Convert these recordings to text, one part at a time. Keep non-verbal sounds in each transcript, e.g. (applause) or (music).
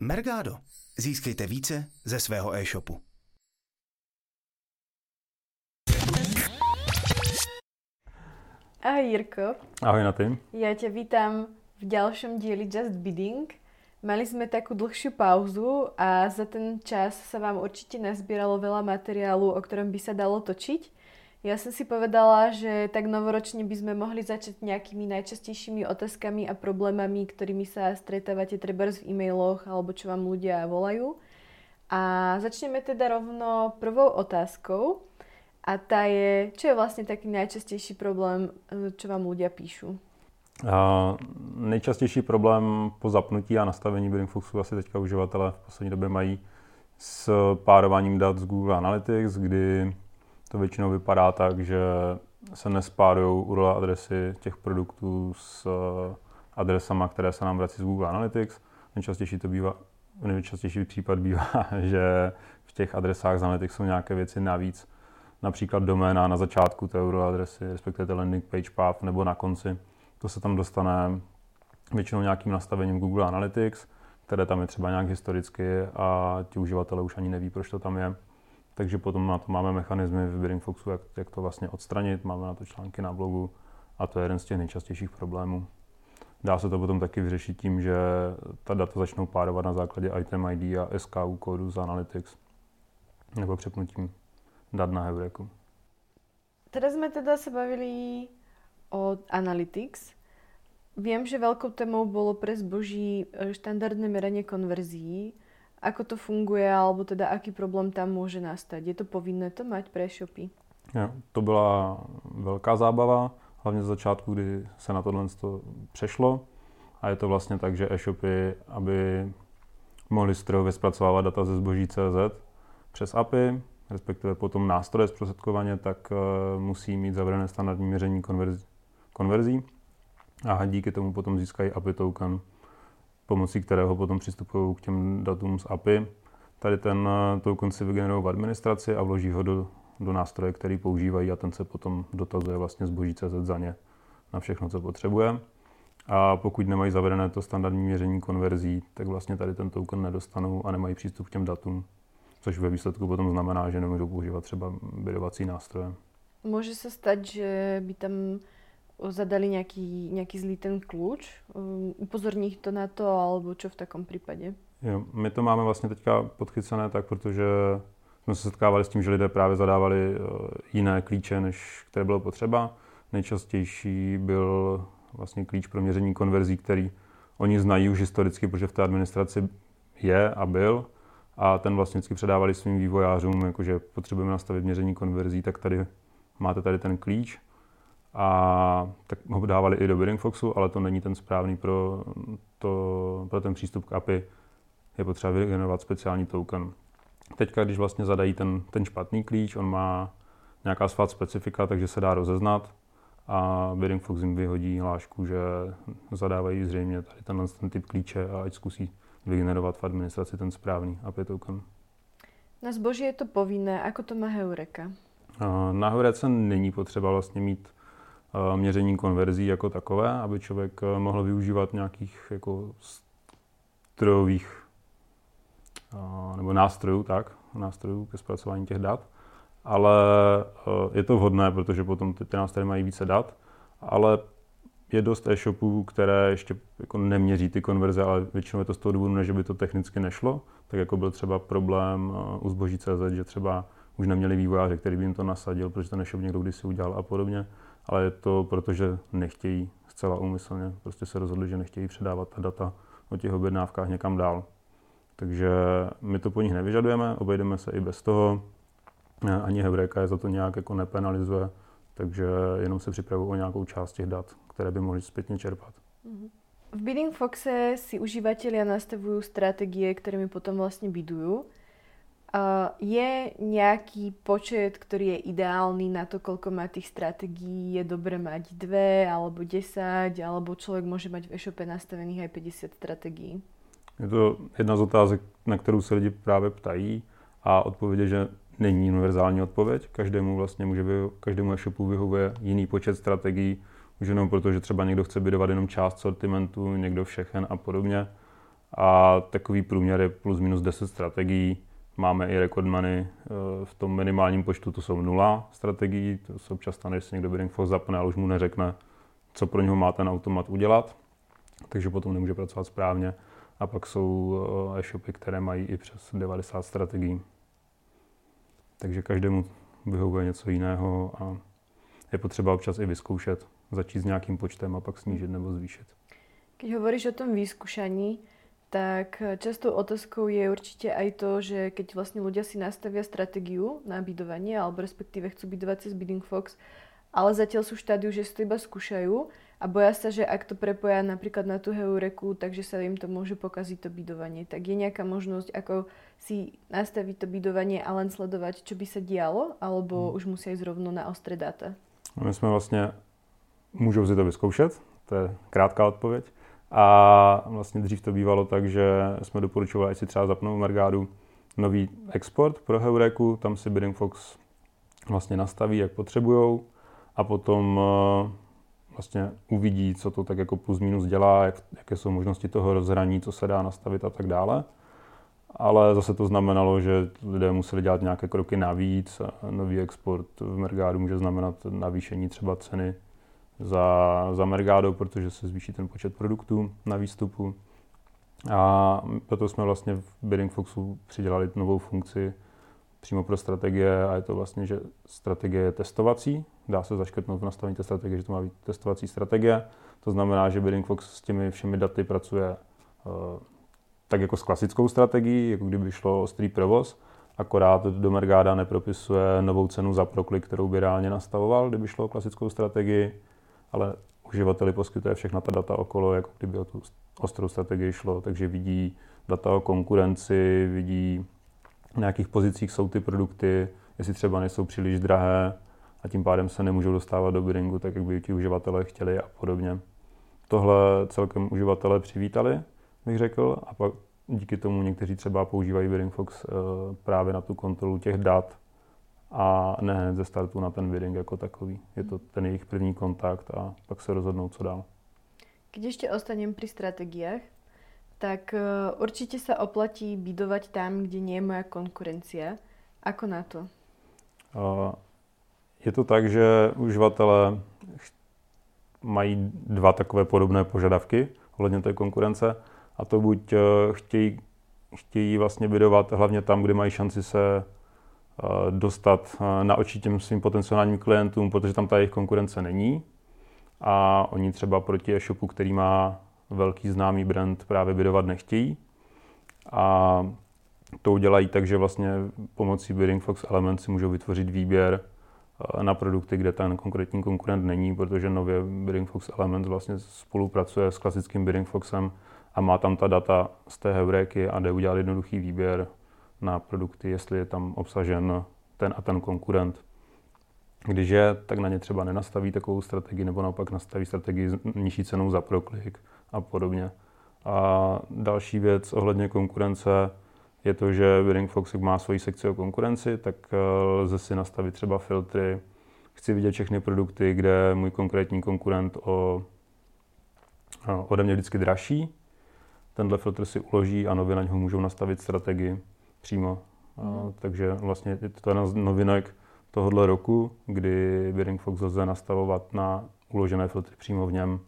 Mergado. Získejte více ze svého e-shopu. Ahoj Jirko. Ahoj na tým. Ja ťa vítam v ďalšom dieli Just Bidding. Mali sme takú dlhšiu pauzu a za ten čas sa vám určite nazbieralo veľa materiálu, o ktorom by sa dalo točiť. Ja som si povedala, že tak novoročne by sme mohli začať nejakými najčastejšími otázkami a problémami, ktorými sa stretávate treba v e-mailoch alebo čo vám ľudia volajú. A začneme teda rovno prvou otázkou. A tá je, čo je vlastne taký najčastejší problém, čo vám ľudia píšu? A nejčastější problém po zapnutí a nastavení Foxu asi teďka uživatelé v poslední době mají s párováním dat z Google Analytics, kdy to většinou vypadá tak, že se nespárují URL adresy těch produktů s adresama, které se nám vrací z Google Analytics. Nejčastější to bývá, nejčastější případ bývá, (laughs) že v těch adresách z Analytics jsou nějaké věci navíc, například doména na začátku té URL adresy, respektive landing page path nebo na konci. To se tam dostane většinou nějakým nastavením Google Analytics, které tam je třeba nějak historicky a ti uživatelé už ani neví, proč to tam je. Takže potom na to máme mechanismy v Foxu, jak, jak to vlastně odstranit, máme na to články na blogu a to je jeden z těch nejčastějších problémů. Dá se to potom taky vyřešit tím, že ta data začnou párovat na základě item ID a SKU kódu z Analytics nebo přepnutím dat na Heureku. Teraz sme teda sa bavili o Analytics. Viem, že veľkou témou bolo pre zboží e, štandardné meranie konverzií. Ako to funguje, alebo teda aký problém tam môže nastať? Je to povinné to mať pre shopy? Jo, to byla velká zábava, hlavně z začátku, kdy se na tohle přešlo. A je to vlastně tak, že e-shopy, aby mohli strojově zpracovávat data ze zboží CZ přes API, respektive potom nástroje zprostředkovaně, tak uh, musí mít zavřené standardní měření konverzí a díky tomu potom získají API token, pomocí kterého potom přistupují k těm datům z API. Tady ten uh, token si vygenerují v administraci a vloží ho do, do nástroje, který používají a ten se potom dotazuje vlastně zboží CZ za ně na všechno, co potřebuje. A pokud nemají zavedené to standardní měření konverzí, tak vlastně tady ten token nedostanou a nemají přístup k těm datům což ve výsledku potom znamená, že nemůžou používat třeba bydovací nástroje. Může se stát, že by tam zadali nějaký, nějaký zlý ten kluč? Upozorní to na to, alebo čo v takom případě? Jo, my to máme vlastně teďka podchycené tak, protože jsme se setkávali s tím, že lidé právě zadávali eh, jiné klíče, než které bylo potřeba. Nejčastější byl vlastně klíč pro měření konverzí, který oni znají už historicky, protože v té administraci je a byl, a ten vlastně vždycky předávali svým vývojářům, jakože potřebujeme nastavit měření konverzí, tak tady máte tady ten klíč a tak ho dávali i do Bidding Foxu, ale to není ten správný pro, to, pro ten přístup k API. Je potřeba vygenerovat speciální token. Teďka, když vlastně zadají ten, ten špatný klíč, on má nějaká svá specifika, takže se dá rozeznat a Bidding Fox jim vyhodí hlášku, že zadávají zřejmě tady ten, ten typ klíče a ať zkusí vygenerovat v administraci ten správný API token. Na zboží je to povinné, ako to má Heureka? Na Heurece není potřeba vlastně mít měření konverzí jako takové, aby člověk mohl využívat nějakých jako strojových nebo nástrojů, tak, nástrojů ke zpracování těch dat. Ale je to vhodné, protože potom ty, ty nástroje mají více dat, ale je dost e-shopů, které ještě jako neměří ty konverze, ale většinou je to z toho důvodu, že by to technicky nešlo, tak jako byl třeba problém u zboží CZ, že třeba už neměli vývojáře, který by jim to nasadil, protože ten e-shop někdo kdysi udělal a podobně, ale je to proto, že nechtějí zcela úmyslně, prostě se rozhodli, že nechtějí předávat ta data o těch objednávkách někam dál. Takže my to po nich nevyžadujeme, obejdeme se i bez toho. Ani Heureka je za to nějak jako nepenalizuje, takže jenom se připravují o nějakou část těch dat, které by mohli zpětně čerpat. V Bidding Foxe si užívateľia nastavujú stratégie, ktorými potom vlastne bidujú. Uh, je nejaký počet, ktorý je ideálny na to, koľko má tých stratégií? Je dobré mať dve, alebo 10, alebo človek môže mať v e-shope nastavených aj 50 strategií? Je to jedna z otázek, na kterou se lidi právě ptají a odpověď je, že není univerzální odpověď. Každému vlastně může, každému e-shopu vyhovuje jiný počet strategií, už jenom proto, že třeba někdo chce bydovat jenom část sortimentu, někdo všechen a podobně. a takový průměr je plus minus 10 strategií. Máme i record money eh, v tom minimálním počtu, to jsou nula strategií, to se občas stane, že si někdo Bidding Fox zapne, ale už mu neřekne, co pro něho má ten automat udělat, takže potom nemůže pracovat správně. A pak jsou eh, e-shopy, které mají i přes 90 strategií. Takže každému vyhovuje něco jiného a je potřeba občas i vyzkoušet, začít s nějakým počtem a pak snížit nebo zvýšit. Keď hovoríš o tom vyskúšaní, tak častou otázkou je určite aj to, že keď vlastne ľudia si nastavia stratégiu na bydovanie, alebo respektíve chcú bydovať cez Bidding Fox, ale zatiaľ sú v štádiu, že si to iba skúšajú a boja sa, že ak to prepoja napríklad na tú heureku, takže sa im to môže pokaziť to bydovanie. Tak je nejaká možnosť, ako si nastaviť to bydovanie a len sledovať, čo by sa dialo, alebo hmm. už musia ísť rovno na ostré data? My jsme vlastně, můžou si to vyzkoušet, to je krátká odpověď. A vlastně dřív to bývalo tak, že jsme doporučovali, si třeba zapnou Mergádu nový export pro Heureku, tam si Bidding Fox vlastně nastaví, jak potřebujou a potom eh, vlastně uvidí, co to tak jako plus minus dělá, jak, jaké jsou možnosti toho rozhraní, co se dá nastavit a tak dále. Ale zase to znamenalo, že lidé museli dělat nějaké kroky navíc. Nový export v Mergádu může znamenat navýšení třeba ceny za, za Mergado, protože se zvýší ten počet produktů na výstupu. A proto jsme vlastně v Bidding Foxu přidělali novou funkci přímo pro strategie a je to vlastně, že strategie je testovací. Dá se zaškrtnout v nastavení té strategie, že to má být testovací strategie. To znamená, že Bidding Fox s těmi všemi daty pracuje uh, tak jako s klasickou strategií, jako kdyby šlo ostrý provoz, akorát do Mergáda nepropisuje novou cenu za proklik, kterou by reálně nastavoval, kdyby šlo o klasickou strategii ale uživateli poskytuje všechna ta data okolo, jako kdyby o tu ostrou strategii šlo, takže vidí data o konkurenci, vidí na jakých pozicích jsou ty produkty, jestli třeba nejsou příliš drahé a tím pádem se nemůžou dostávat do biddingu, tak jak by ti uživatelé chtěli a podobně. Tohle celkem uživatelé přivítali, bych řekl, a pak díky tomu někteří třeba používají Bidding Fox eh, právě na tu kontrolu těch dat, a ne hned ze startu na ten bidding jako takový. Je to ten jejich první kontakt a pak se rozhodnou, co dál. Když ještě ostanem při strategiách, tak eh, určitě se oplatí bidovat tam, kde nie je moja konkurencia. Ako na to? Je to tak, že uživatelé mají dva takové podobné požadavky ohledně té konkurence a to buď eh, chtějí, chtějí vlastně bydovat hlavně tam, kde mají šanci se dostat eh, na oči těm svým potenciálním klientům, protože tam ta jejich konkurence není. A oni třeba proti e-shopu, který má velký známý brand, právě bydovat nechtějí. A to udělají tak, že vlastně pomocí Bidding Fox Element si můžou vytvořit výběr eh, na produkty, kde ten konkrétní konkurent není, protože nově Bidding Fox Element vlastně spolupracuje s klasickým Bidding Foxem a má tam ta data z té heuréky a jde udělat jednoduchý výběr na produkty, jestli je tam obsažen ten a ten konkurent. Když je, tak na ně třeba nenastaví takovou strategii, nebo naopak nastaví strategii s nižší cenou za proklik a podobně. A další věc ohledně konkurence je to, že Bidding Fox má svoji sekci o konkurenci, tak eh, lze si nastavit třeba filtry. Chci vidět všechny produkty, kde můj konkrétní konkurent o, ode mě vždycky dražší. Tenhle filtr si uloží a nově na něho můžou nastavit strategii přímo. Mm. takže vlastně je to jedna z novinek tohohle roku, kdy Bidding Fox lze nastavovat na uložené filtry přímo v něm.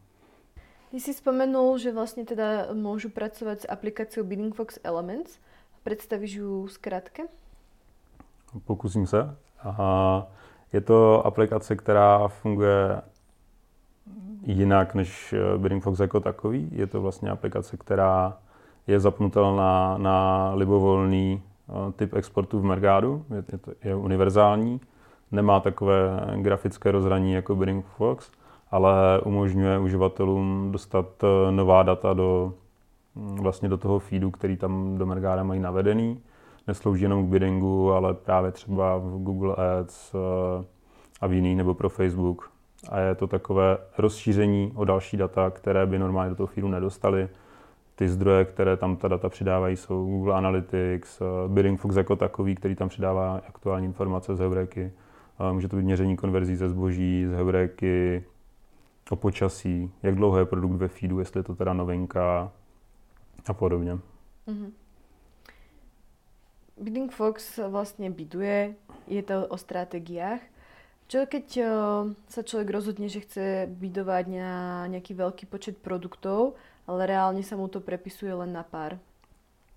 Ty si spomenul, že vlastně teda můžu pracovat s aplikací Bidding Fox Elements. Představíš ju zkrátke? Pokusím se. Aha. Je to aplikace, která funguje jinak než Bidding Fox jako takový. Je to vlastně aplikace, která je zapnutelná na libovolný eh, typ exportu v Mergádu, je, je, to, je univerzální, nemá takové grafické rozhraní jako Bidding Fox, ale umožňuje uživatelům dostat eh, nová data do, mm, vlastně do toho feedu, který tam do Mergáda mají navedený. Neslouží jenom k biddingu, ale právě třeba v Google Ads eh, a v jiný, nebo pro Facebook. A je to takové rozšíření o další data, které by normálně do toho feedu nedostali ty zdroje, které tam ta data přidávají, jsou Google Analytics, eh, Bidding Fox jako takový, který tam přidává aktuální informace z Heuréky. Eh, může to být měření konverzí ze zboží, z Heuréky, o počasí, jak dlouho je produkt ve feedu, jestli je to teda novinka A podobně. Mm-hmm. Bidding Fox vlastne biduje, je to o stratégiách. Čo keď uh, sa človek rozhodne, že chce bidovať na nejaký veľký počet produktov, ale reálně se mu to prepisuje len na pár?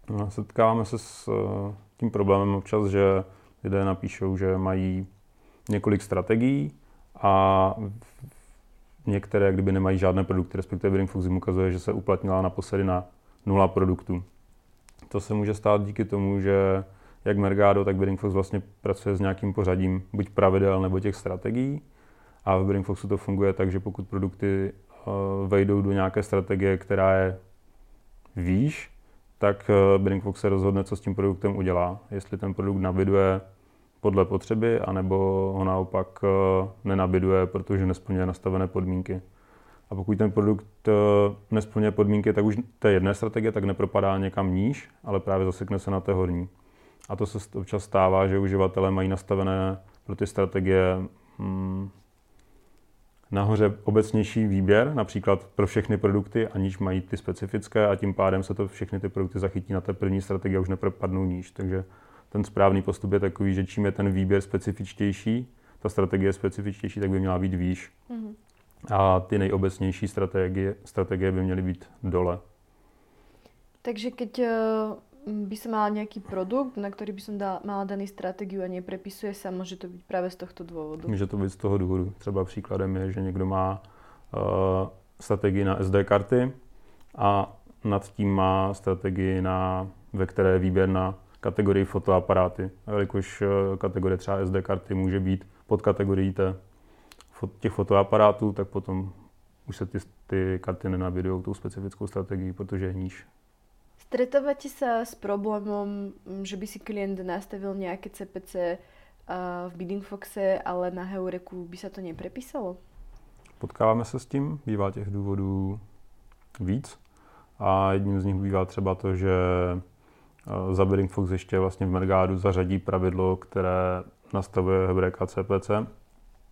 No, setkáváme se s uh, tím problémem občas, že lidé napíšou, že mají několik strategií a některé, kdyby nemají žádné produkty, respektive Bidding Fox jim ukazuje, že se uplatnila naposledy na nula produktů. To se může stát díky tomu, že jak Mergado, tak Bidding Fox vlastně pracuje s nějakým pořadím buď pravidel nebo těch strategií. A v Bidding Foxu to funguje tak, že pokud produkty vejdou do nějaké strategie, která je výš, tak uh, Bidding Fox se rozhodne, co s tím produktem udělá. Jestli ten produkt nabiduje podle potřeby, anebo ho naopak uh, nenabiduje, protože nesplňuje nastavené podmínky. A pokud ten produkt nesplňuje podmínky, tak už té jedné strategie tak nepropadá někam níž, ale právě zasekne se na té horní. A to se občas stává, že uživatelé mají nastavené pro ty strategie hmm, nahoře obecnější výběr, například pro všechny produkty, aniž mají ty specifické a tím pádem se to všechny ty produkty zachytí na té první strategii a už nepropadnou níž. Takže ten správný postup je takový, že čím je ten výběr specifičtější, ta strategie specifičtější, tak by měla být výš. Mm-hmm. A ty nejobecnější strategie, strategie by měly být dole. Takže keď eh, by som mala nejaký produkt, na ktorý by som dala, mala daný strategiu a neprepisuje sa, může to být právě z tohto důvodu? Může to být z toho důvodu. Třeba příkladem je, že někdo má uh, strategii na SD karty a nad tím má strategii, na, ve které je výběr na kategorii fotoaparáty. A jelikož uh, kategorie třeba SD karty může být pod kategorií té, těch fotoaparátů, tak potom už se ty, ty karty nenabidují tou specifickou strategií, protože je níž. Stretávate sa s problémom, mm, že by si klient nastavil nejaké CPC v Bidding Foxe, ale na Heureku by se to neprepísalo? Potkáváme se s tím, bývá těch důvodů víc. A jedním z nich bývá třeba to, že za Bidding Fox ještě vlastně v Mergádu zařadí pravidlo, které nastavuje Heureka CPC,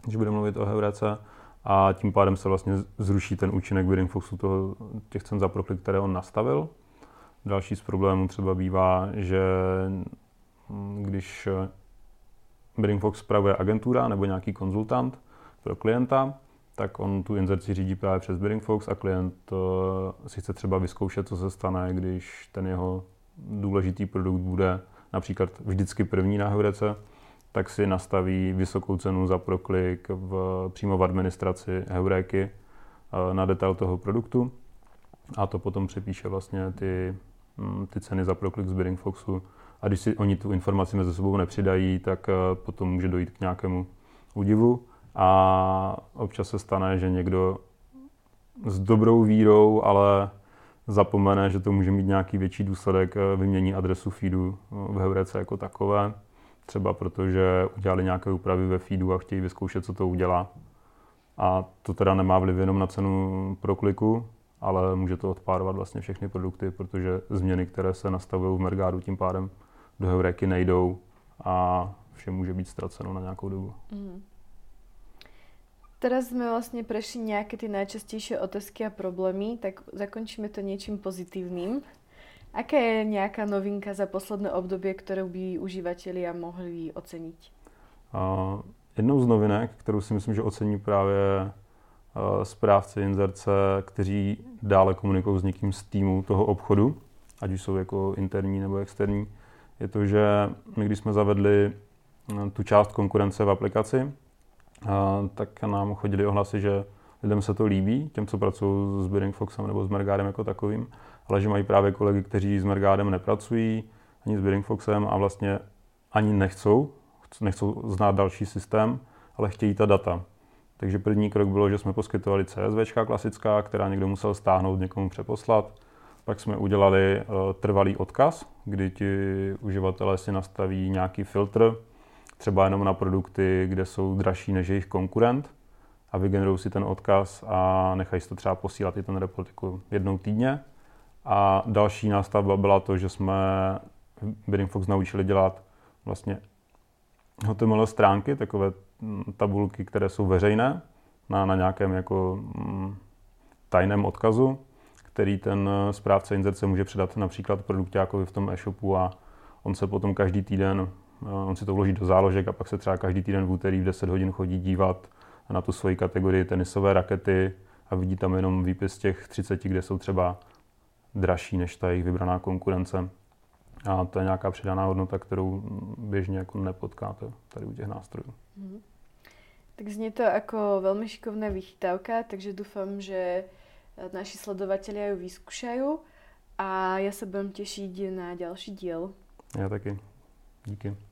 když budeme mluvit o Heurece, a tím pádem se vlastně zruší ten účinek Bidding Foxu toho, těch cen za proklik, které on nastavil. Další z problémů třeba bývá, že mm, když Bidding Fox spravuje agentura nebo nějaký konzultant pro klienta, tak on tu inzerci řídí právě přes Bidding Fox a klient eh, si chce třeba vyzkoušet, co se stane, když ten jeho důležitý produkt bude například vždycky první na Heurece, tak si nastaví vysokou cenu za proklik v, přímo v administraci Heuréky eh, na detail toho produktu a to potom přepíše vlastně ty ty ceny za proklik z Bidding Foxu. A když si oni tu informaci mezi sebou nepřidají, tak eh, potom může dojít k nějakému údivu. A občas se stane, že někdo s dobrou vírou, ale zapomene, že to může mít nějaký větší důsledek, eh, vymění adresu feedu eh, v Heurece jako takové. Třeba protože udělali nějaké úpravy ve feedu a chtějí vyzkoušet, co to udělá. A to teda nemá vliv jenom na cenu prokliku, ale může to odpárovat vlastně všechny produkty, protože změny, které se nastavují v Mergádu, tím pádem do Heureky nejdou a vše může být ztraceno na nějakou dobu. Mm. Teraz jsme vlastně prešli nějaké ty nejčastější otázky a problémy, tak zakončíme to něčím pozitivním. Aká je nějaká novinka za posledné období, kterou by uživatelia mohli ocenit? Uh, jednou z novinek, kterou si myslím, že ocení právě správci inzerce, kteří dále komunikují s někým z týmu toho obchodu, ať už jsou jako interní nebo externí, je to, že my když jsme zavedli eh, tu část konkurence v aplikaci, eh, tak nám chodili ohlasy, že lidem se to líbí, těm, co pracují s Bidding Foxem nebo s Mergádem jako takovým, ale že mají právě kolegy, kteří s Mergádem nepracují, ani s Bidding Foxem a vlastně ani nechcou, nechcou znát další systém, ale chtějí ta data. Takže první krok bylo, že jsme poskytovali CSV klasická, která někdo musel stáhnout, někomu přeposlat. Pak jsme udělali uh, trvalý odkaz, kdy ti uživatelé si nastaví nějaký filtr, třeba jenom na produkty, kde jsou dražší než jejich konkurent a vygenerují si ten odkaz a nechají si to třeba posílat i ten report jako jednou týdně. A další nástavba byla to, že jsme Bidding Fox naučili dělat vlastně HTML stránky, takové tabulky, které jsou veřejné na, na nějakém jako mm, tajném odkazu, který ten správce inzerce může předat například produktákovi v tom e-shopu a on se potom každý týden, on si to vloží do záložek a pak se třeba každý týden v úterý v 10 hodin chodí dívat na tu svoji kategorii tenisové rakety a vidí tam jenom výpis těch 30, kde jsou třeba dražší než ta jejich vybraná konkurence. A to je nějaká přidaná hodnota, kterou běžně jako nepotkáte tady u těch nástrojů. Mm. Tak znie to jako velmi šikovná vychytávka, takže doufám, že naši sledovatelia ju vyskúšajú a ja sa budem tešiť na ďalší diel. Já taky. Díky.